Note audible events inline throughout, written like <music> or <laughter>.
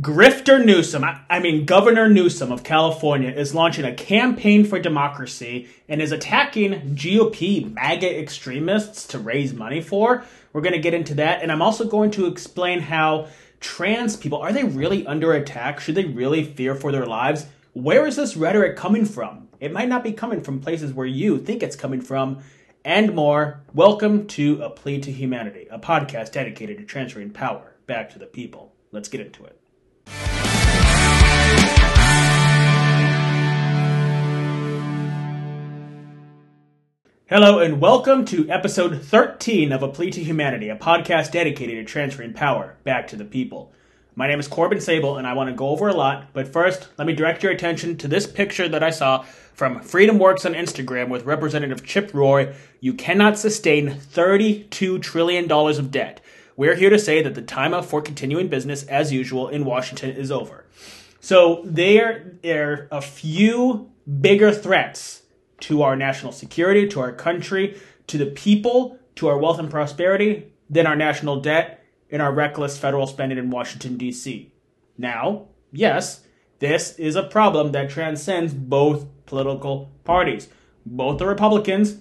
Grifter Newsom, I mean Governor Newsom of California, is launching a campaign for democracy and is attacking GOP MAGA extremists to raise money for. We're going to get into that, and I'm also going to explain how trans people are they really under attack? Should they really fear for their lives? Where is this rhetoric coming from? It might not be coming from places where you think it's coming from, and more. Welcome to A Plea to Humanity, a podcast dedicated to transferring power back to the people. Let's get into it. Hello and welcome to episode 13 of A Plea to Humanity, a podcast dedicated to transferring power back to the people. My name is Corbin Sabol and I want to go over a lot, but first, let me direct your attention to this picture that I saw from FreedomWorks on Instagram with Representative Chip Roy. You cannot sustain $32 trillion of debt. We're here to say that the time for continuing business as usual in Washington is over. So there are a few bigger threats to our national security, to our country, to the people, to our wealth and prosperity than our national debt and our reckless federal spending in Washington, D.C. Now, yes, this is a problem that transcends both political parties. Both the Republicans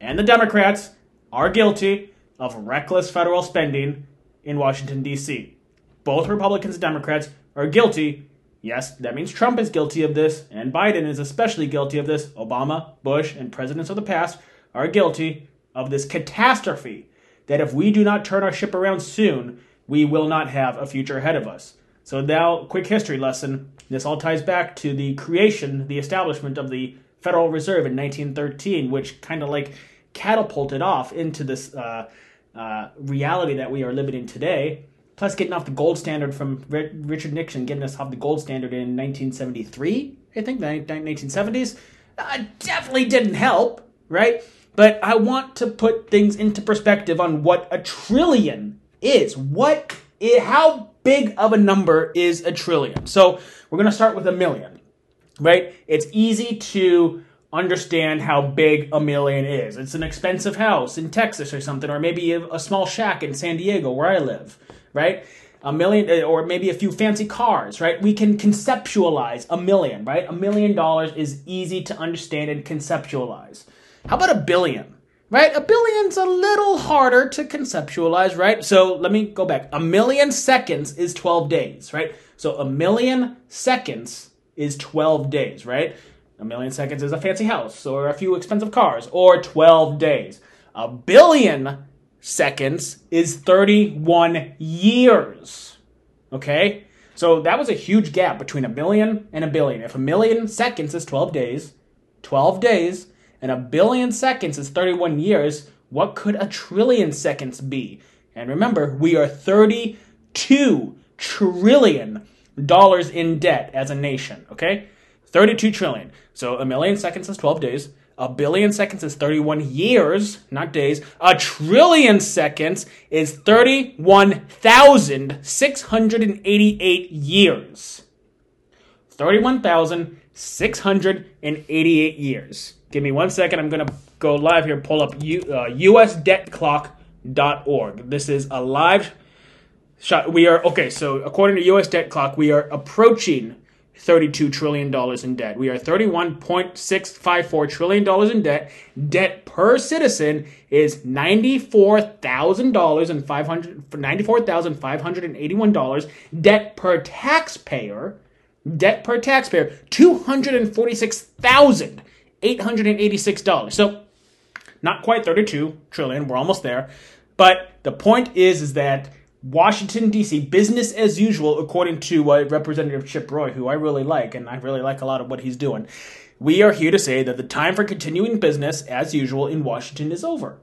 and the Democrats are guilty of reckless federal spending in Washington, D.C. Both Republicans and Democrats are guilty Yes, that means Trump is guilty of this, and Biden is especially guilty of this. Obama, Bush, and presidents of the past are guilty of this catastrophe that if we do not turn our ship around soon, we will not have a future ahead of us. So, now, quick history lesson. This all ties back to the creation, the establishment of the Federal Reserve in 1913, which kind of like catapulted off into this uh, uh, reality that we are living in today. Plus, getting off the gold standard from Richard Nixon, getting us off the gold standard in 1973, I think, the 1970s, uh, definitely didn't help, right? But I want to put things into perspective on what a trillion is. What, is, how big of a number is a trillion? So we're going to start with a million, right? It's easy to understand how big a million is. It's an expensive house in Texas or something, or maybe a small shack in San Diego where I live right? A million, uh, or maybe a few fancy cars, right? We can conceptualize a million, right? A million dollars is easy to understand and conceptualize. How about a billion? Right? A billion's a little harder to conceptualize, right? So let me go back. A million seconds is 12 days, right? So a million seconds is 12 days, right? A million seconds is a fancy house or a few expensive cars or 12 days. A billion seconds is 31 years. Okay? So that was a huge gap between a million and a billion. If a million seconds is 12 days, 12 days, and a billion seconds is 31 years, what could a trillion seconds be? And remember, we are 32 trillion dollars in debt as a nation, okay? 32 trillion. So a million seconds is 12 days. A billion seconds is 31 years, not days. A trillion seconds is 31,688 years. 31,688 years. Give me one second. I'm going to go live here, pull up U, uh, usdebtclock.org. This is a live shot. We are, okay, so according to US Debt Clock, we are approaching $32 trillion in debt. We are $31.654 trillion in debt. Debt per citizen is $94,000 and $94,581. Debt per taxpayer, debt per taxpayer, $246,886. So not quite 32 trillion, we're almost there. But the point is is that Washington, D.C., business as usual, according to uh, Representative Chip Roy, who I really like, and I really like a lot of what he's doing. We are here to say that the time for continuing business as usual in Washington is over.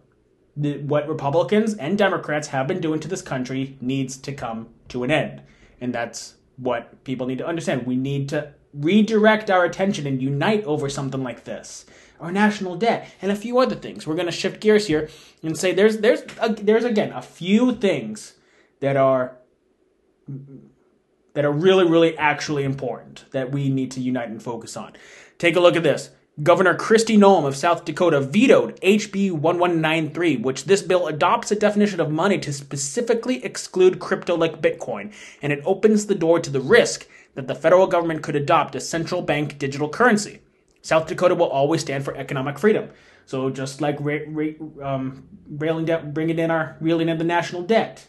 The, what Republicans and Democrats have been doing to this country needs to come to an end. And that's what people need to understand. We need to redirect our attention and unite over something like this our national debt and a few other things we're going to shift gears here and say there's there's a, there's again a few things that are that are really really actually important that we need to unite and focus on. Take a look at this. Governor Kristi Noem of South Dakota vetoed HB 1193, which this bill adopts a definition of money to specifically exclude crypto like Bitcoin, and it opens the door to the risk that the federal government could adopt a central bank digital currency. South Dakota will always stand for economic freedom. So just like ra- ra- um, railing down, bringing in our reeling in the national debt,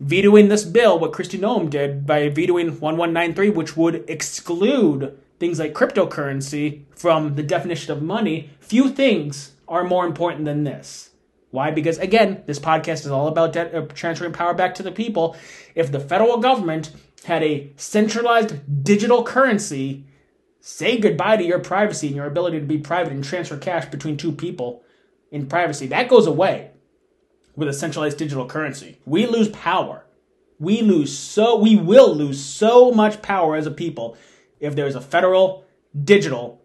vetoing this bill, what Kristi Noem did by vetoing 1193, which would exclude things like cryptocurrency from the definition of money, few things are more important than this. Why? Because again, this podcast is all about uh, transferring power back to the people. If the federal government had a centralized digital currency, say goodbye to your privacy and your ability to be private and transfer cash between two people in privacy. That goes away with a centralized digital currency. We lose power. We lose so we will lose so much power as a people if there's a federal digital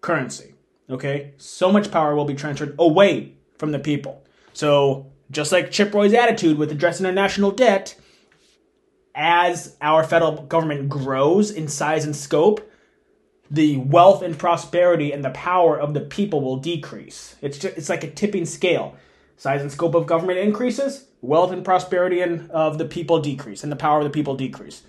currency. Okay? So much power will be transferred away from the people. So, just like Chip Roy's attitude with addressing our national debt, as our federal government grows in size and scope, the wealth and prosperity and the power of the people will decrease. It's just, it's like a tipping scale. Size and scope of government increases, wealth and prosperity and of the people decrease, and the power of the people decrease.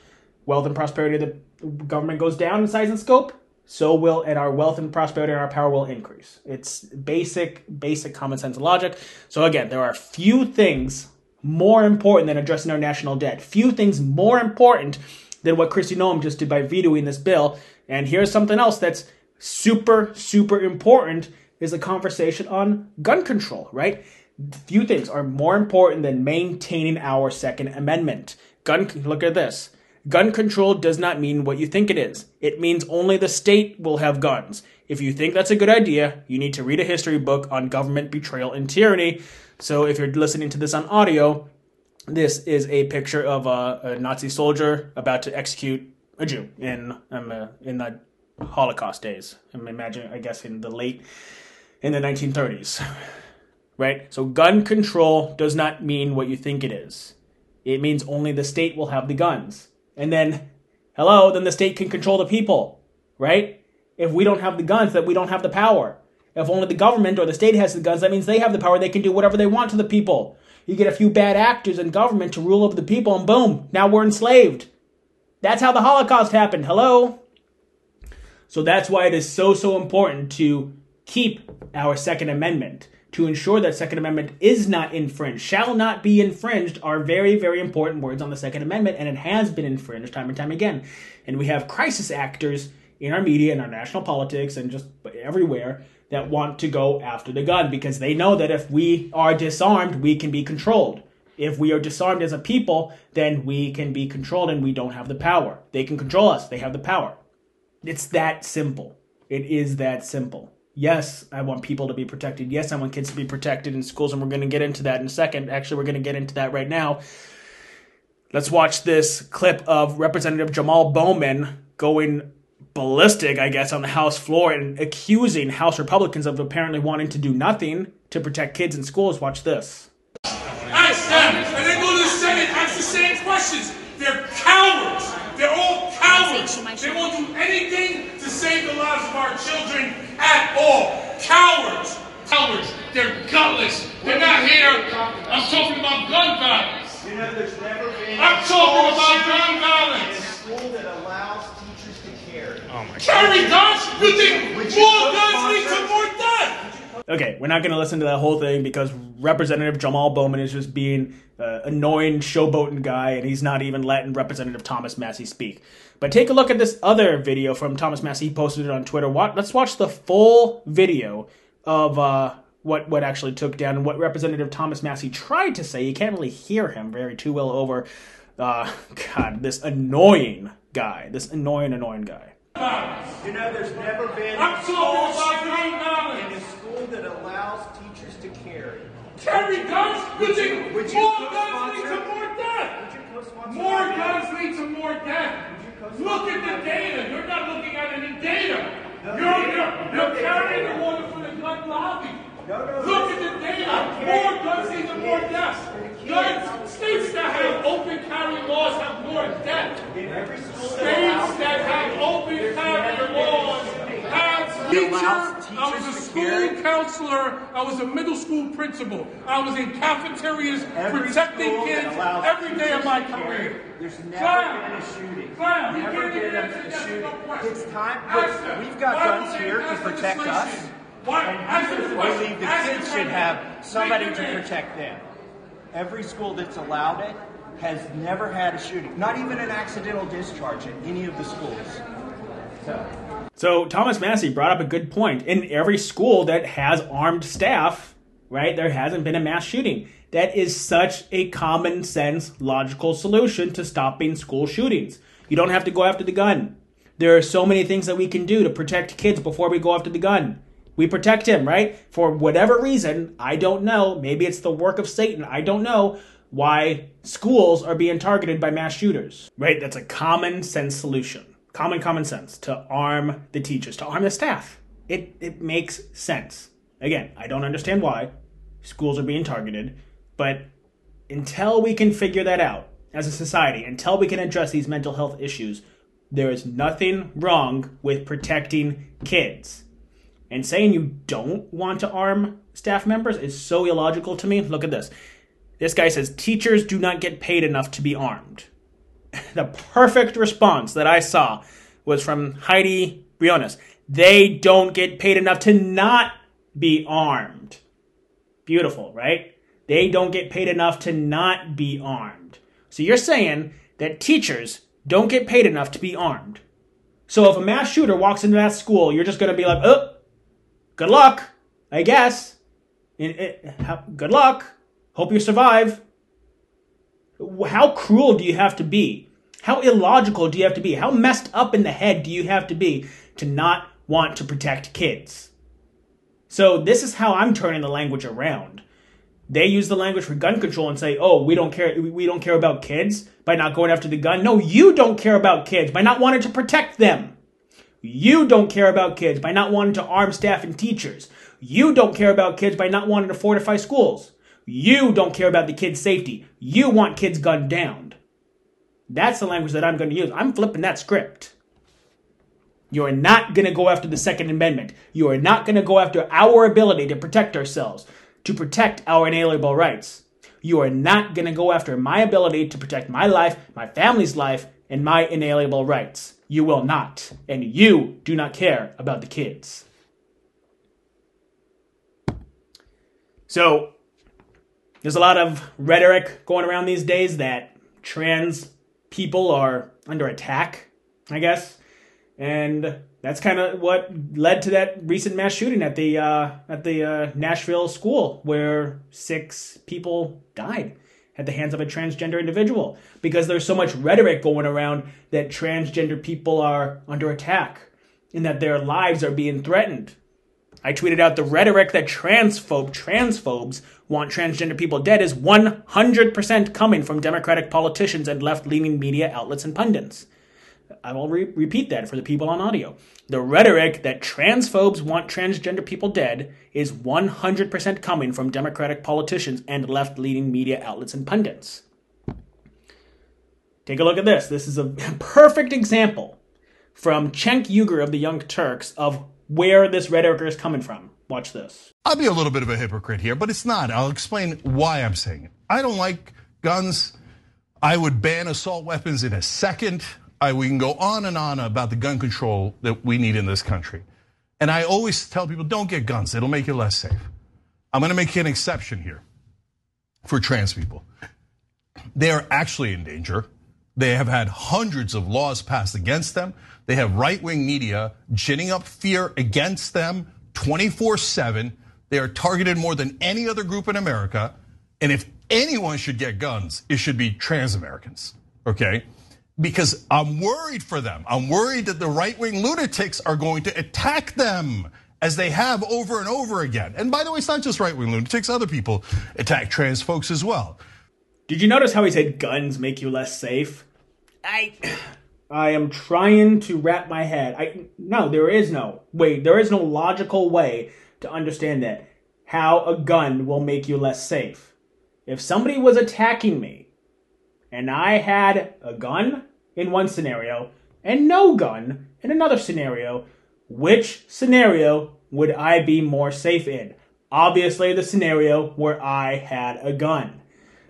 Wealth and prosperity of the government goes down in size and scope, so will and our wealth and prosperity and our power will increase. It's basic, basic common sense logic. So again, there are few things more important than addressing our national debt. Few things more important than what Kristi Noem just did by vetoing this bill. And here's something else that's super, super important is a conversation on gun control, right? Few things are more important than maintaining our Second Amendment. Gun, look at this. Gun control does not mean what you think it is. It means only the state will have guns. If you think that's a good idea, you need to read a history book on government betrayal and tyranny. So if you're listening to this on audio, this is a picture of a, a Nazi soldier about to execute a Jew in um, uh, in the Holocaust days. I'm imagine, I guess, in the late in the 1930s, <laughs> right? So gun control does not mean what you think it is. It means only the state will have the guns, and then, hello, then the state can control the people, right? If we don't have the guns, that we don't have the power. If only the government or the state has the guns, that means they have the power. They can do whatever they want to the people. You get a few bad actors in government to rule over the people, and boom, now we're enslaved. That's how the Holocaust happened. Hello? So that's why it is so, so important to keep our Second Amendment. To ensure that Second Amendment is not infringed, shall not be infringed, are very, very important words on the Second Amendment, and it has been infringed time and time again. And we have crisis actors in our media, in our national politics, and just everywhere that want to go after the gun because they know that if we are disarmed, we can be controlled. If we are disarmed as a people, then we can be controlled and we don't have the power. They can control us, they have the power. It's that simple. It is that simple. Yes, I want people to be protected. Yes, I want kids to be protected in schools, and we're going to get into that in a second. Actually, we're going to get into that right now. Let's watch this clip of Representative Jamal Bowman going ballistic, I guess, on the House floor and accusing House Republicans of apparently wanting to do nothing to protect kids in schools. Watch this. Ask them, and then go to the Senate, ask the same questions. They're cowards. They're all cowards. They won't do anything to save the lives of our children at all. Cowards. Cowards. They're gutless. They're not here. I'm talking about gun violence. You know, there's never been I'm talking about gun in a violence. school that allows teachers to oh carry. Carry guns? You think more guns lead to more death? Okay, we're not going to listen to that whole thing because Representative Jamal Bowman is just being uh, annoying, showboating guy, and he's not even letting Representative Thomas Massie speak. But take a look at this other video from Thomas Massie. He posted it on Twitter. Wa- Let's watch the full video of uh, what what actually took down and what Representative Thomas Massie tried to say. You can't really hear him very too well over. Uh, God, this annoying guy, this annoying, annoying guy. You know, there's never been I'm a talking school about gun shooting in violence. a school that allows teachers to carry. Carry guns? You think Would you more guns lead to more death? Would you More guns lead to more death. Look at the data. You're not looking at any data. No You're, data. you're, you're data. carrying the water for the gun lobby. No, no, Look at the data. More guns lead to more deaths. For the kids. Guns, states that have open carry laws have more death. In every school that States that have open carry laws teacher, I was a school counselor, I was a middle school principal. I was in cafeterias Every protecting kids every day of my career. There's never Clown. been a shooting. Clown. You Never can't been a, answer a yes or no shooting. It's time. Them. We've got guns here to protect us. Why? Ask them the And we believe the kids should have somebody to protect them. Every school that's allowed it has never had a shooting. Not even an accidental discharge at any of the schools. So. So Thomas Massie brought up a good point. In every school that has armed staff, right, there hasn't been a mass shooting. That is such a common sense, logical solution to stopping school shootings. You don't have to go after the gun. There are so many things that we can do to protect kids before we go after the gun. We protect him, right? For whatever reason, I don't know. Maybe it's the work of Satan. I don't know why schools are being targeted by mass shooters, right? That's a common sense solution. Common common sense to arm the teachers, to arm the staff. It it makes sense. Again, I don't understand why schools are being targeted, but until we can figure that out as a society, until we can address these mental health issues, there is nothing wrong with protecting kids. And saying you don't want to arm staff members is so illogical to me. Look at this. This guy says teachers do not get paid enough to be armed. <laughs> the perfect response that I saw was from Heidi Briones. They don't get paid enough to not be armed. Beautiful, right? They don't get paid enough to not be armed. So you're saying that teachers don't get paid enough to be armed. So if a mass shooter walks into that school, you're just going to be like, oh, good luck, I guess. And it- how- good luck. Hope you survive. How cruel do you have to be? How illogical do you have to be? How messed up in the head do you have to be to not want to protect kids? So this is how I'm turning the language around. They use the language for gun control and say, "Oh, we don't care we don't care about kids by not going after the gun." No, you don't care about kids by not wanting to protect them. You don't care about kids by not wanting to arm staff and teachers. You don't care about kids by not wanting to fortify schools. You don't care about the kids' safety. You want kids gunned down. That's the language that I'm going to use. I'm flipping that script. You are not going to go after the Second Amendment. You are not going to go after our ability to protect ourselves, to protect our inalienable rights. You are not going to go after my ability to protect my life, my family's life, and my inalienable rights. You will not. And you do not care about the kids. So, there's a lot of rhetoric going around these days that trans people are under attack, I guess. And that's kind of what led to that recent mass shooting at the uh, at the uh, Nashville school, where six people died at the hands of a transgender individual because there's so much rhetoric going around that transgender people are under attack and that their lives are being threatened. I tweeted out the rhetoric that transphobe transphobes want transgender people dead is 100% coming from Democratic politicians and left-leaning media outlets and pundits. I will re- repeat that for the people on audio. The rhetoric that transphobes want transgender people dead is 100% coming from Democratic politicians and left leaning media outlets and pundits. Take a look at this. This is a <laughs> perfect example from Cenk Uygur of the Young Turks of where this rhetoric is coming from. Watch this. I'll be a little bit of a hypocrite here, but it's not. I'll explain why I'm saying it. I don't like guns. I would ban assault weapons in a second. I, we can go on and on about the gun control that we need in this country. And I always tell people don't get guns, it'll make you less safe. I'm gonna make an exception here for trans people. They are actually in danger. They have had hundreds of laws passed against them. They have right wing media ginning up fear against them 24 7. They are targeted more than any other group in America. And if anyone should get guns, it should be trans Americans, okay? Because I'm worried for them. I'm worried that the right wing lunatics are going to attack them as they have over and over again. And by the way, it's not just right wing lunatics, other people attack trans folks as well. Did you notice how he said guns make you less safe? I <clears throat> I am trying to wrap my head. I no, there is no way. There is no logical way to understand that how a gun will make you less safe. If somebody was attacking me and I had a gun in one scenario and no gun in another scenario, which scenario would I be more safe in? Obviously, the scenario where I had a gun.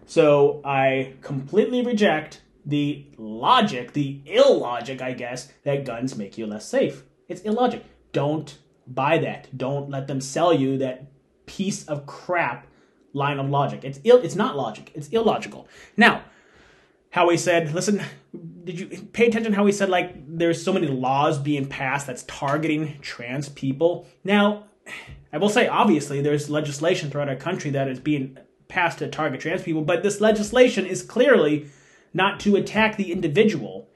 So I completely reject the logic, the illogic, I guess, that guns make you less safe. It's illogic. Don't buy that. Don't let them sell you that piece of crap line of logic. It's ill, it's not logic. It's illogical. Now, how he said, listen, did you pay attention how he said like there's so many laws being passed that's targeting trans people? Now, I will say obviously there's legislation throughout our country that is being passed to target trans people, but this legislation is clearly not to attack the individual.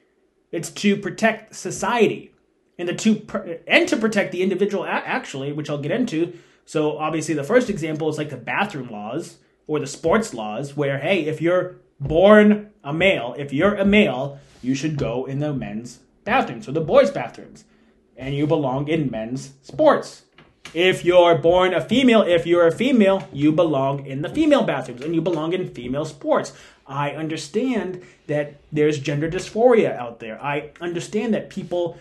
It's to protect society and the two and to protect the individual actually, which I'll get into. So obviously the first example is like the bathroom laws or the sports laws where hey, if you're born a male, if you're a male, you should go in the men's bathrooms or the boys' bathrooms and you belong in men's sports. If you're born a female, if you're a female, you belong in the female bathrooms and you belong in female sports. I understand that there's gender dysphoria out there. I understand that people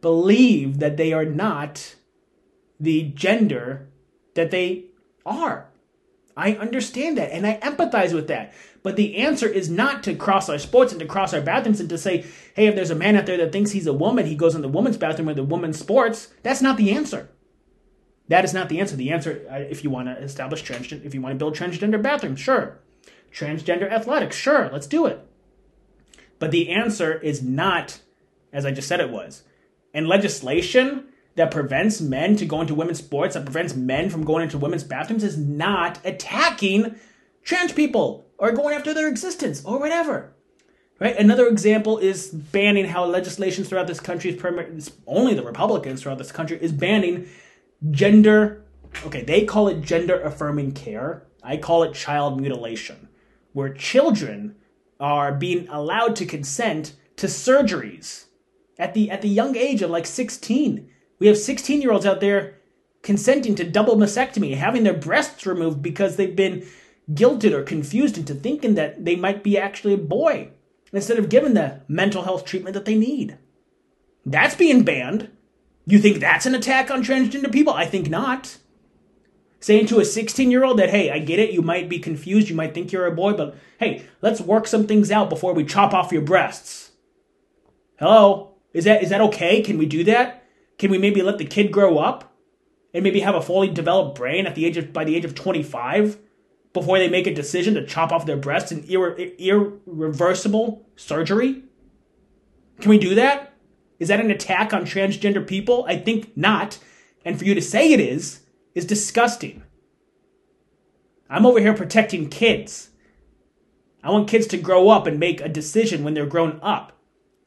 believe that they are not the gender that they are. I understand that and I empathize with that. But the answer is not to cross our sports and to cross our bathrooms and to say, hey, if there's a man out there that thinks he's a woman, he goes in the woman's bathroom or the woman's sports. That's not the answer. That is not the answer. The answer, uh, if you want to establish transgender, if you want to build transgender bathrooms, sure. Transgender athletics, sure, let's do it. But the answer is not, as I just said it was. And legislation that prevents men to go into women's sports, that prevents men from going into women's bathrooms, is not attacking trans people or going after their existence or whatever. Right? Another example is banning how legislation throughout this country is only the Republicans throughout this country is banning gender okay, they call it gender affirming care. I call it child mutilation, where children are being allowed to consent to surgeries at the at the young age of like 16. We have 16 year olds out there consenting to double mastectomy, having their breasts removed because they've been guilted or confused into thinking that they might be actually a boy instead of given the mental health treatment that they need. That's being banned. You think that's an attack on transgender people? I think not. Saying to a 16 year old that, hey, I get it, you might be confused, you might think you're a boy, but hey, let's work some things out before we chop off your breasts. Hello? Is that is that okay? Can we do that? Can we maybe let the kid grow up and maybe have a fully developed brain at the age of by the age of 25 before they make a decision to chop off their breasts in irre- irreversible surgery? Can we do that? Is that an attack on transgender people? I think not. And for you to say it is, is disgusting. I'm over here protecting kids. I want kids to grow up and make a decision when they're grown up.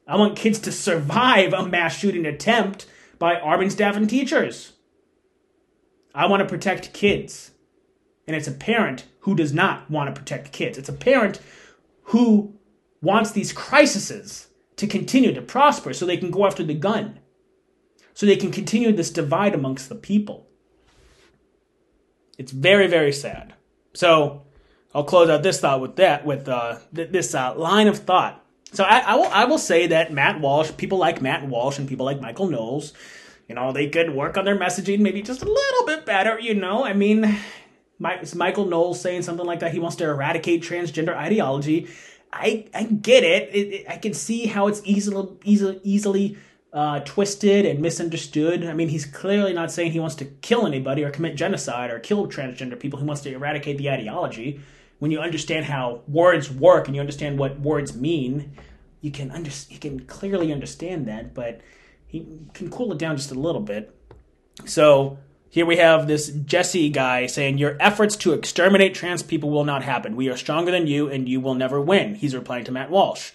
I want kids to survive a mass shooting attempt by arming staff and teachers. I want to protect kids. And it's a parent who does not want to protect kids. It's a parent who wants these crises to continue to prosper so they can go after the gun, so they can continue this divide amongst the people. It's very, very sad. So I'll close out this thought with that, with uh, th- this uh, line of thought. So I, I, will, I will say that Matt Walsh, people like Matt Walsh and people like Michael Knowles, you know, they could work on their messaging maybe just a little bit better, you know. I mean, Michael Knowles saying something like that. He wants to eradicate transgender ideology. I I get it. it, it I can see how it's easily easily easily uh, twisted and misunderstood. I mean, he's clearly not saying he wants to kill anybody or commit genocide or kill transgender people. He wants to eradicate the ideology. When you understand how words work and you understand what words mean, you can under, you can clearly understand that. But he can cool it down just a little bit. So here we have this Jesse guy saying, Your efforts to exterminate trans people will not happen. We are stronger than you, and you will never win. He's replying to Matt Walsh.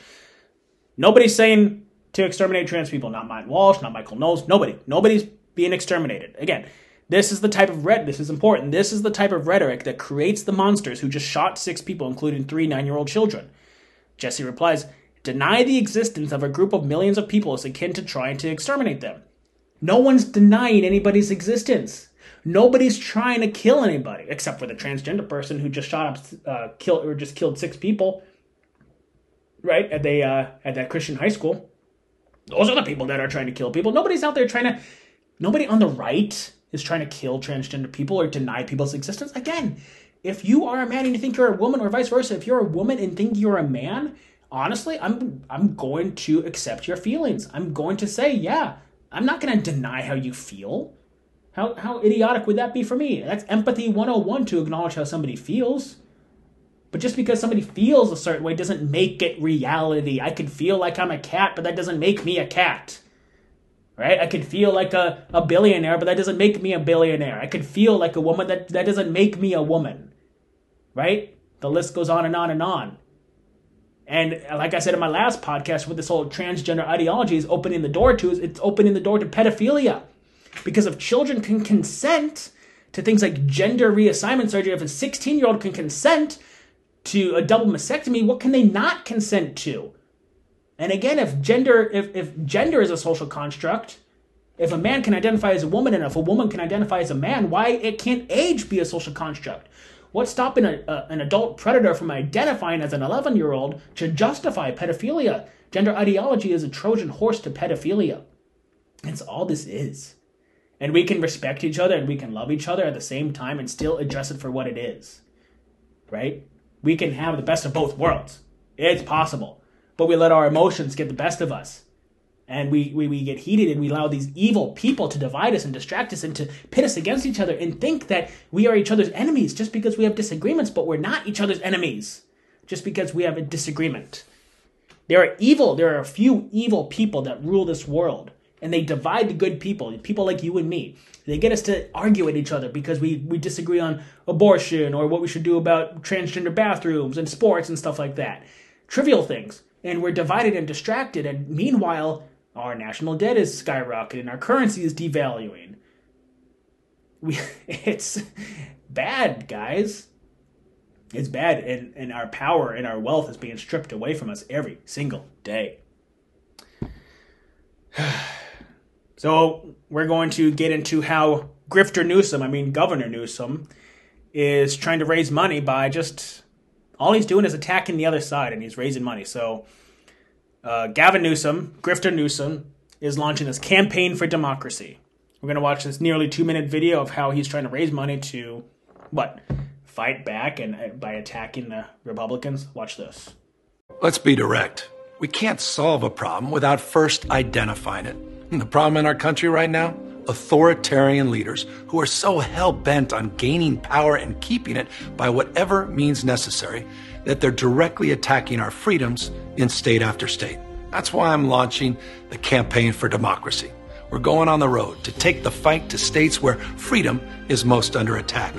Nobody's saying to exterminate trans people. Not Matt Walsh, not Michael Knowles. Nobody. Nobody's being exterminated. Again, this is the type of red. This is important. This is the type of rhetoric that creates the monsters who just shot six people, including three nine-year-old children. Jesse replies, Deny the existence of a group of millions of people is akin to trying to exterminate them. No one's denying anybody's existence. Nobody's trying to kill anybody except for the transgender person who just shot up, uh, killed or just killed six people, right at the uh, at that Christian high school. Those are the people that are trying to kill people. Nobody's out there trying to Nobody on the right is trying to kill transgender people or deny people's existence. Again, if you are a man and you think you're a woman, or vice versa, if you're a woman and think you're a man, honestly, I'm I'm going to accept your feelings. I'm going to say, yeah, I'm not going to deny how you feel. How how idiotic would that be for me? That's empathy 101 to acknowledge how somebody feels. But just because somebody feels a certain way doesn't make it reality. I could feel like I'm a cat, but that doesn't make me a cat. Right? I could feel like a, a billionaire, but that doesn't make me a billionaire. I could feel like a woman, that, that doesn't make me a woman right? The list goes on and on and on. And like I said in my last podcast, with this whole transgender ideology is opening the door to, is it's opening the door to pedophilia. Because if children can consent to things like gender reassignment surgery, if a 16 year old can consent to a double mastectomy, what can they not consent to? And again, if gender, if, if gender is a social construct, if a man can identify as a woman and if a woman can identify as a man, why it can't age be a social construct? What's stopping a, a, an adult predator from identifying as an 11 year old to justify pedophilia? Gender ideology is a Trojan horse to pedophilia. It's all this is. And we can respect each other and we can love each other at the same time and still address it for what it is. Right? We can have the best of both worlds. It's possible. But we let our emotions get the best of us and we, we, we get heated and we allow these evil people to divide us and distract us and to pit us against each other and think that we are each other's enemies just because we have disagreements, but we're not each other's enemies just because we have a disagreement. There are evil, there are a few evil people that rule this world, and they divide the good people, people like you and me. They get us to argue at each other because we, we disagree on abortion or what we should do about transgender bathrooms and sports and stuff like that. Trivial things. And we're divided and distracted, and meanwhile, our national debt is skyrocketing. Our currency is devaluing. We, <laughs> it's bad, guys. It's bad, and, and our power and our wealth is being stripped away from us every single day. <sighs> so, we're going to get into how Grifter Newsom, I mean Governor Newsom, is trying to raise money by just all he's doing is attacking the other side and he's raising money. So, uh, Gavin Newsom, Grifter Newsom, is launching this campaign for democracy. We're going to watch this nearly two minute video of how he's trying to raise money to, what, fight back and uh, by attacking the Republicans. Watch this. Let's be direct. We can't solve a problem without first identifying it. And the problem in our country right now? Authoritarian leaders who are so hell bent on gaining power and keeping it by whatever means necessary that they're directly attacking our freedoms in state after state. That's why I'm launching the Campaign for Democracy. We're going on the road to take the fight to states where freedom is most under attack,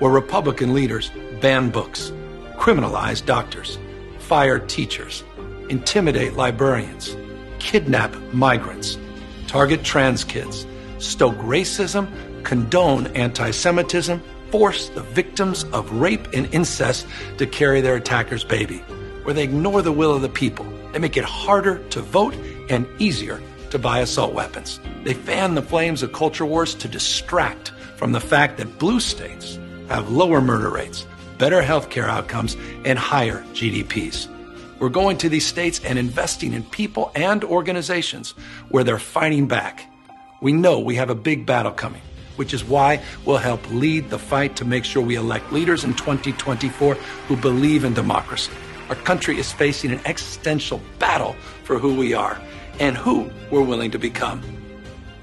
where Republican leaders ban books, criminalize doctors, fire teachers, intimidate librarians, kidnap migrants, target trans kids, stoke racism, condone anti Semitism, force the victims of rape and incest to carry their attacker's baby, where they ignore the will of the people. They make it harder to vote and easier to buy assault weapons. They fan the flames of culture wars to distract from the fact that blue states have lower murder rates, better healthcare outcomes, and higher GDPs. We're going to these states and investing in people and organizations where they're fighting back. We know we have a big battle coming which is why we'll help lead the fight to make sure we elect leaders in 2024 who believe in democracy. Our country is facing an existential battle for who we are and who we're willing to become.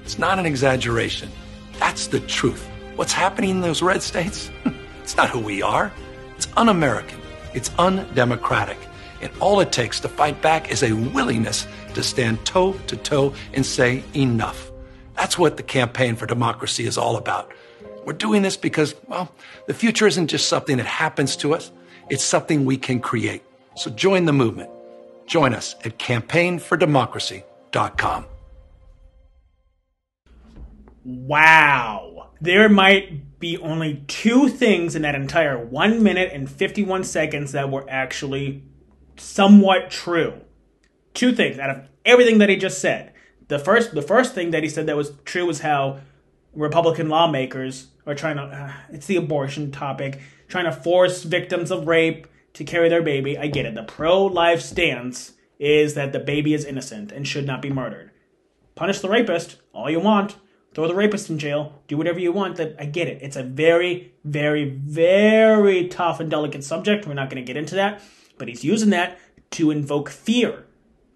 It's not an exaggeration. That's the truth. What's happening in those red states? <laughs> it's not who we are. It's un American. It's undemocratic. And all it takes to fight back is a willingness to stand toe to toe and say enough. That's what the campaign for democracy is all about. We're doing this because, well, the future isn't just something that happens to us, it's something we can create. So join the movement. Join us at campaignfordemocracy.com. Wow. There might be only two things in that entire one minute and 51 seconds that were actually somewhat true. Two things out of everything that he just said the first the first thing that he said that was true was how Republican lawmakers are trying to uh, it's the abortion topic trying to force victims of rape to carry their baby. I get it. The pro life stance is that the baby is innocent and should not be murdered. Punish the rapist all you want. throw the rapist in jail, do whatever you want. That I get it. It's a very, very, very tough and delicate subject. We're not going to get into that, but he's using that to invoke fear,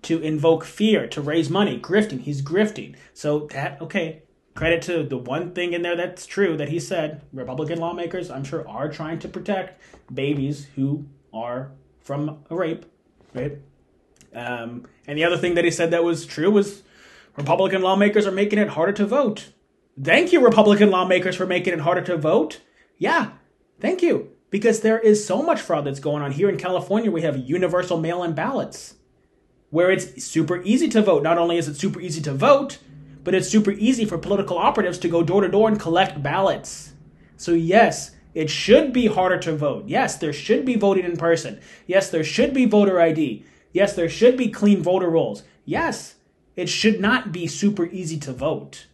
to invoke fear, to raise money, grifting. He's grifting. So that okay. Credit to the one thing in there that's true that he said. Republican lawmakers, I'm sure, are trying to protect babies who are from a rape, right? Um, and the other thing that he said that was true was Republican lawmakers are making it harder to vote. Thank you, Republican lawmakers, for making it harder to vote. Yeah, thank you. Because there is so much fraud that's going on here in California. We have universal mail in ballots where it's super easy to vote. Not only is it super easy to vote, but it's super easy for political operatives to go door to door and collect ballots. So, yes, it should be harder to vote. Yes, there should be voting in person. Yes, there should be voter ID. Yes, there should be clean voter rolls. Yes, it should not be super easy to vote.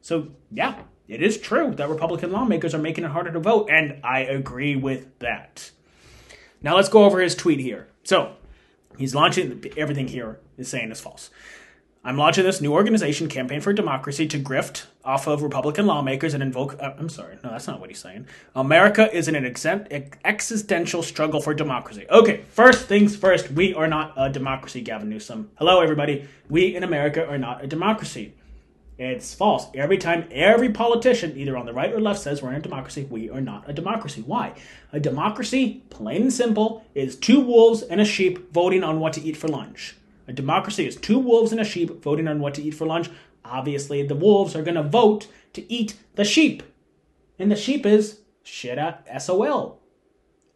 So, yeah, it is true that Republican lawmakers are making it harder to vote, and I agree with that. Now, let's go over his tweet here. So, he's launching everything here is saying is false. I'm launching this new organization, Campaign for Democracy, to grift off of Republican lawmakers and invoke. Uh, I'm sorry, no, that's not what he's saying. America is in an exempt, existential struggle for democracy. Okay, first things first, we are not a democracy, Gavin Newsom. Hello, everybody. We in America are not a democracy. It's false. Every time every politician, either on the right or left, says we're in a democracy, we are not a democracy. Why? A democracy, plain and simple, is two wolves and a sheep voting on what to eat for lunch. A democracy is two wolves and a sheep voting on what to eat for lunch. Obviously, the wolves are going to vote to eat the sheep. And the sheep is shit Shida SOL.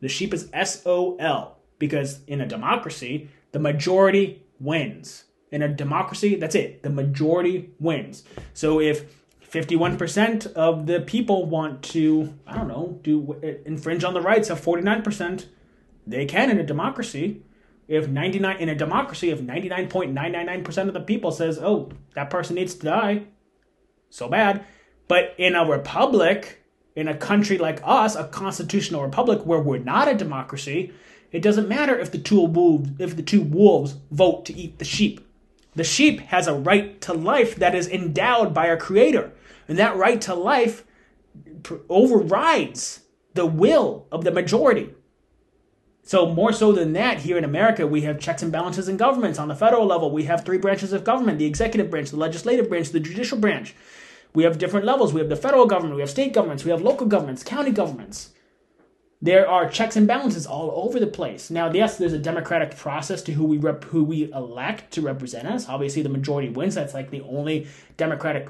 The sheep is SOL because in a democracy, the majority wins. In a democracy, that's it. The majority wins. So if 51% of the people want to, I don't know, do infringe on the rights of 49%, they can in a democracy if 99 in a democracy if 99.999% of the people says oh that person needs to die so bad but in a republic in a country like us a constitutional republic where we're not a democracy it doesn't matter if the two wolves if the two wolves vote to eat the sheep the sheep has a right to life that is endowed by our creator and that right to life overrides the will of the majority so, more so than that, here in America, we have checks and balances in governments. On the federal level, we have three branches of government the executive branch, the legislative branch, the judicial branch. We have different levels. We have the federal government, we have state governments, we have local governments, county governments. There are checks and balances all over the place. Now, yes, there's a democratic process to who we rep- who we elect to represent us. Obviously, the majority wins. That's like the only democratic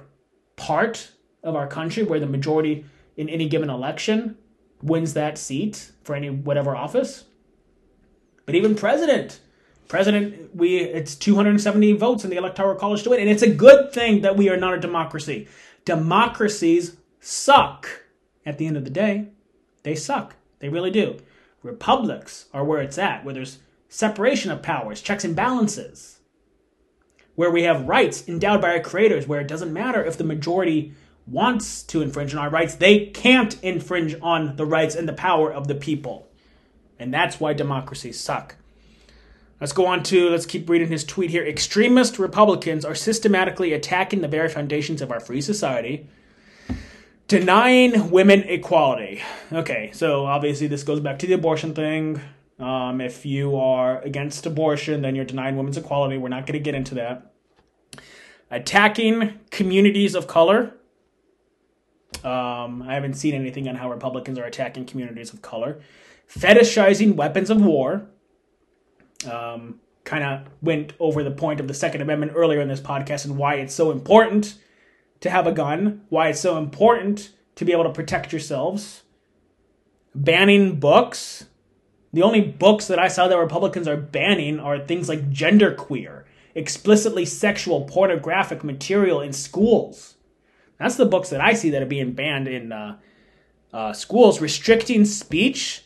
part of our country where the majority in any given election wins that seat for any whatever office. But even president, president, we it's 270 votes in the electoral college to win, and it's a good thing that we are not a democracy. Democracies suck. At the end of the day, they suck. They really do. Republics are where it's at, where there's separation of powers, checks and balances, where we have rights endowed by our creators, where it doesn't matter if the majority wants to infringe on our rights, they can't infringe on the rights and the power of the people. And that's why democracies suck. Let's go on to, let's keep reading his tweet here. Extremist Republicans are systematically attacking the very foundations of our free society, denying women equality. Okay, so obviously this goes back to the abortion thing. Um, if you are against abortion, then you're denying women's equality. We're not going to get into that. Attacking communities of color. Um, I haven't seen anything on how Republicans are attacking communities of color fetishizing weapons of war. Um, kind of went over the point of the Second Amendment earlier in this podcast and why it's so important to have a gun, why it's so important to be able to protect yourselves. Banning books. The only books that I saw that Republicans are banning are things like genderqueer, explicitly sexual pornographic material in schools. That's the books that I see that are being banned in uh, uh, schools. Restricting speech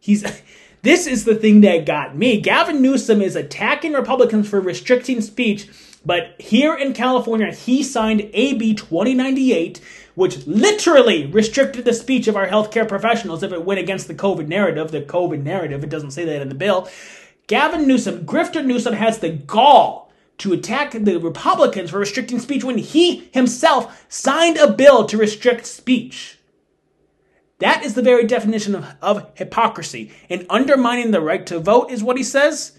He's <laughs> this is the thing that got me. Gavin Newsom is attacking Republicans for restricting speech, but here in California, he signed AB 2098, which literally restricted the speech of our healthcare professionals if it went against the COVID narrative. The COVID narrative, it doesn't say that in the bill. Gavin Newsom, Grifter Newsom, has the gall to attack the Republicans for restricting speech when he himself signed a bill to restrict speech. That is the very definition of, of hypocrisy. And undermining the right to vote is what he says.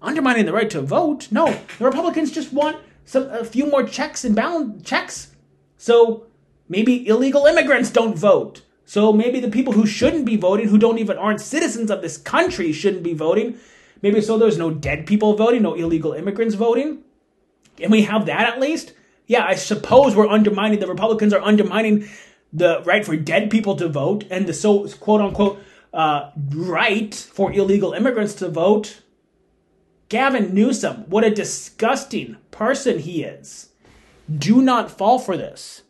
Undermining the right to vote? No, the Republicans just want some a few more checks and balance checks. So maybe illegal immigrants don't vote. So maybe the people who shouldn't be voting, who don't even aren't citizens of this country, shouldn't be voting. Maybe so there's no dead people voting, no illegal immigrants voting. Can we have that at least? Yeah, I suppose we're undermining, the Republicans are undermining the right for dead people to vote and the so quote unquote uh, right for illegal immigrants to vote. Gavin Newsom, what a disgusting person he is. Do not fall for this.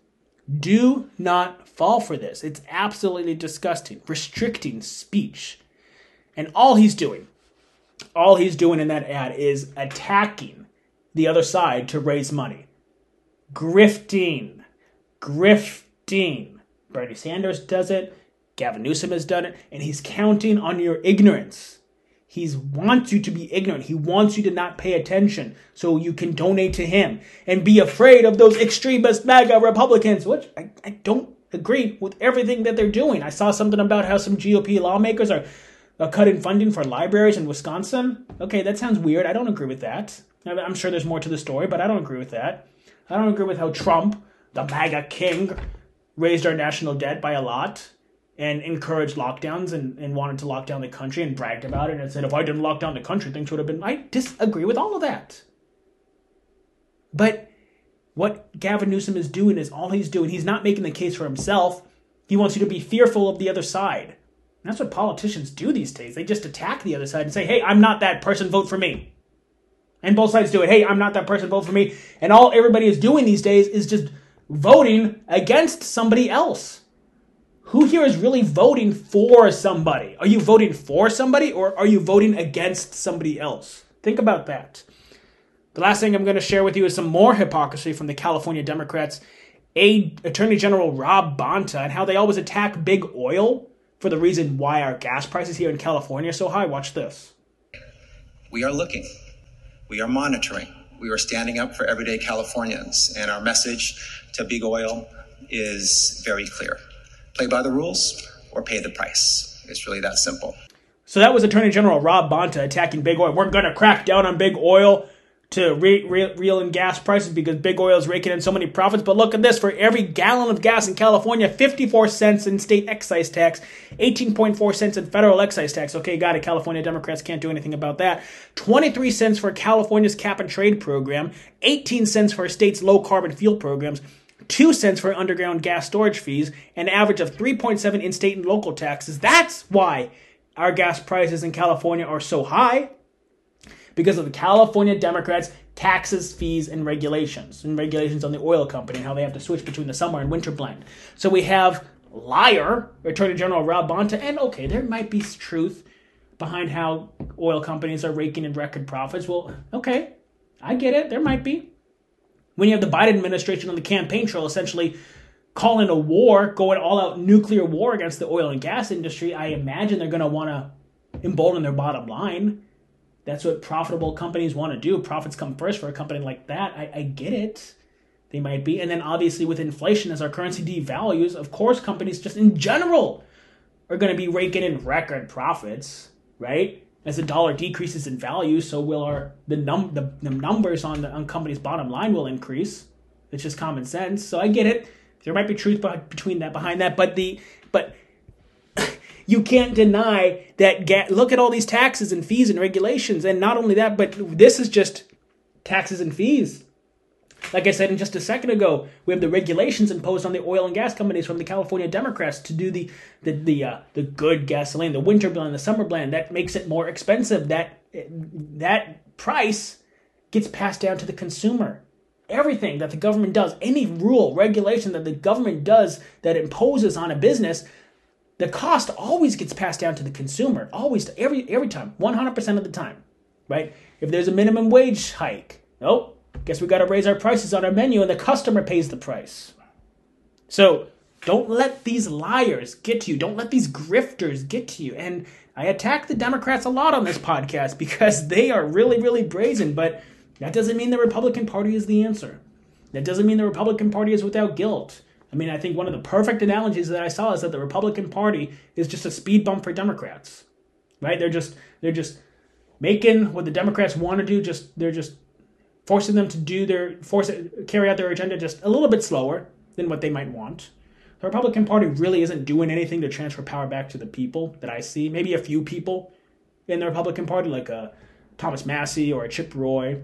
Do not fall for this. It's absolutely disgusting. Restricting speech. And all he's doing, all he's doing in that ad is attacking the other side to raise money. Grifting. Grifting. Bernie Sanders does it. Gavin Newsom has done it. And he's counting on your ignorance. He wants you to be ignorant. He wants you to not pay attention so you can donate to him and be afraid of those extremist MAGA Republicans, which I, I don't agree with everything that they're doing. I saw something about how some GOP lawmakers are cutting funding for libraries in Wisconsin. Okay, that sounds weird. I don't agree with that. I'm sure there's more to the story, but I don't agree with that. I don't agree with how Trump, the MAGA king, raised our national debt by a lot and encouraged lockdowns and, and wanted to lock down the country and bragged about it and said, if I didn't lock down the country, things would have been. I disagree with all of that. But what Gavin Newsom is doing is all he's doing, he's not making the case for himself. He wants you to be fearful of the other side. And that's what politicians do these days. They just attack the other side and say, hey, I'm not that person, vote for me. And both sides do it. Hey, I'm not that person, vote for me. And all everybody is doing these days is just voting against somebody else who here is really voting for somebody? Are you voting for somebody or are you voting against somebody else? Think about that. The last thing I'm going to share with you is some more hypocrisy from the California Democrats. Attorney General Rob Bonta and how they always attack big oil for the reason why our gas prices here in California are so high. Watch this. We are looking. We are monitoring. We are standing up for everyday Californians. And our message to big oil is very clear play by the rules or pay the price. It's really that simple. So that was Attorney General Rob Bonta attacking big oil. We're going to crack down on big oil to re- re- reel in gas prices because big oil is raking in so many profits. But look at this for every gallon of gas in California, 54 cents in state excise tax, 18.4 cents in federal excise tax. Okay, got it. California Democrats can't do anything about that. 23 cents for California's cap and trade program, 18 cents for state's low carbon fuel programs, 2 cents for underground gas storage fees, an average of 3.7 in state and local taxes. That's why our gas prices in California are so high because of the California Democrats' taxes, fees, and regulations, and regulations on the oil company, and how they have to switch between the summer and winter blend. So we have liar, Attorney General Rob Bonta, and okay, there might be truth behind how oil companies are raking in record profits. Well, okay, I get it. There might be when you have the Biden administration on the campaign trail essentially calling a war, going all out nuclear war against the oil and gas industry, I imagine they're going to want to embolden their bottom line. That's what profitable companies want to do. Profits come first for a company like that. I, I get it. They might be. And then obviously with inflation, as our currency devalues, of course, companies just in general are going to be raking in record profits, right? As the dollar decreases in value, so will our the num the, the numbers on the on company's bottom line will increase. It's just common sense. So I get it. There might be truth between that behind that, but the but <laughs> you can't deny that. Ga- look at all these taxes and fees and regulations, and not only that, but this is just taxes and fees. Like I said in just a second ago, we have the regulations imposed on the oil and gas companies from the California Democrats to do the the the, uh, the good gasoline, the winter blend, the summer blend. That makes it more expensive. That that price gets passed down to the consumer. Everything that the government does, any rule, regulation that the government does that imposes on a business, the cost always gets passed down to the consumer. Always, every every time, one hundred percent of the time, right? If there's a minimum wage hike, nope Guess we got to raise our prices on our menu and the customer pays the price. So don't let these liars get to you. Don't let these grifters get to you. And I attack the Democrats a lot on this podcast because they are really, really brazen. But That doesn't mean the Republican Party is the answer. That doesn't mean the Republican Party is without guilt. I mean, I think one of the perfect analogies that I saw is that the Republican Party is just a speed bump for Democrats. Right? They're just they're just making what the Democrats want to do just they're just forcing them to do their force carry out their agenda just a little bit slower than what they might want. The Republican Party really isn't doing anything to transfer power back to the people that I see. Maybe a few people in the Republican Party, like a Thomas Massie or a Chip Roy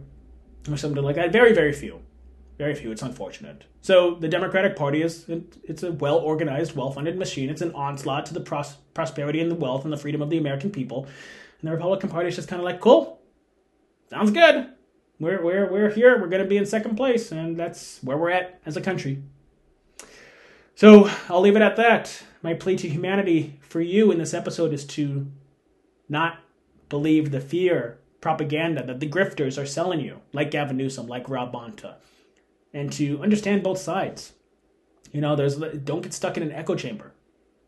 or something like that. Very, very few. Very few. It's unfortunate. So the Democratic Party is it's a well organized, well funded machine. It's an onslaught to the pros- prosperity and the wealth and the freedom of the American people. And the Republican Party is just kind of like, cool, sounds good. We're we're we're here. We're going to be in second place, and that's where we're at as a country. So I'll leave it at that. My plea to humanity for you in this episode is to not believe the fear propaganda that the grifters are selling you, like Gavin Newsom, like Rob Bonta, and to understand both sides. You know, there's don't get stuck in an echo chamber.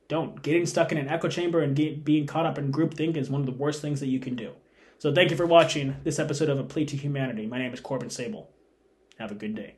Don't getting stuck in an echo chamber and get, being caught up in groupthink is one of the worst things that you can do. So thank you for watching this episode of A Plea to Humanity. My name is Corbin Sabol. Have a good day.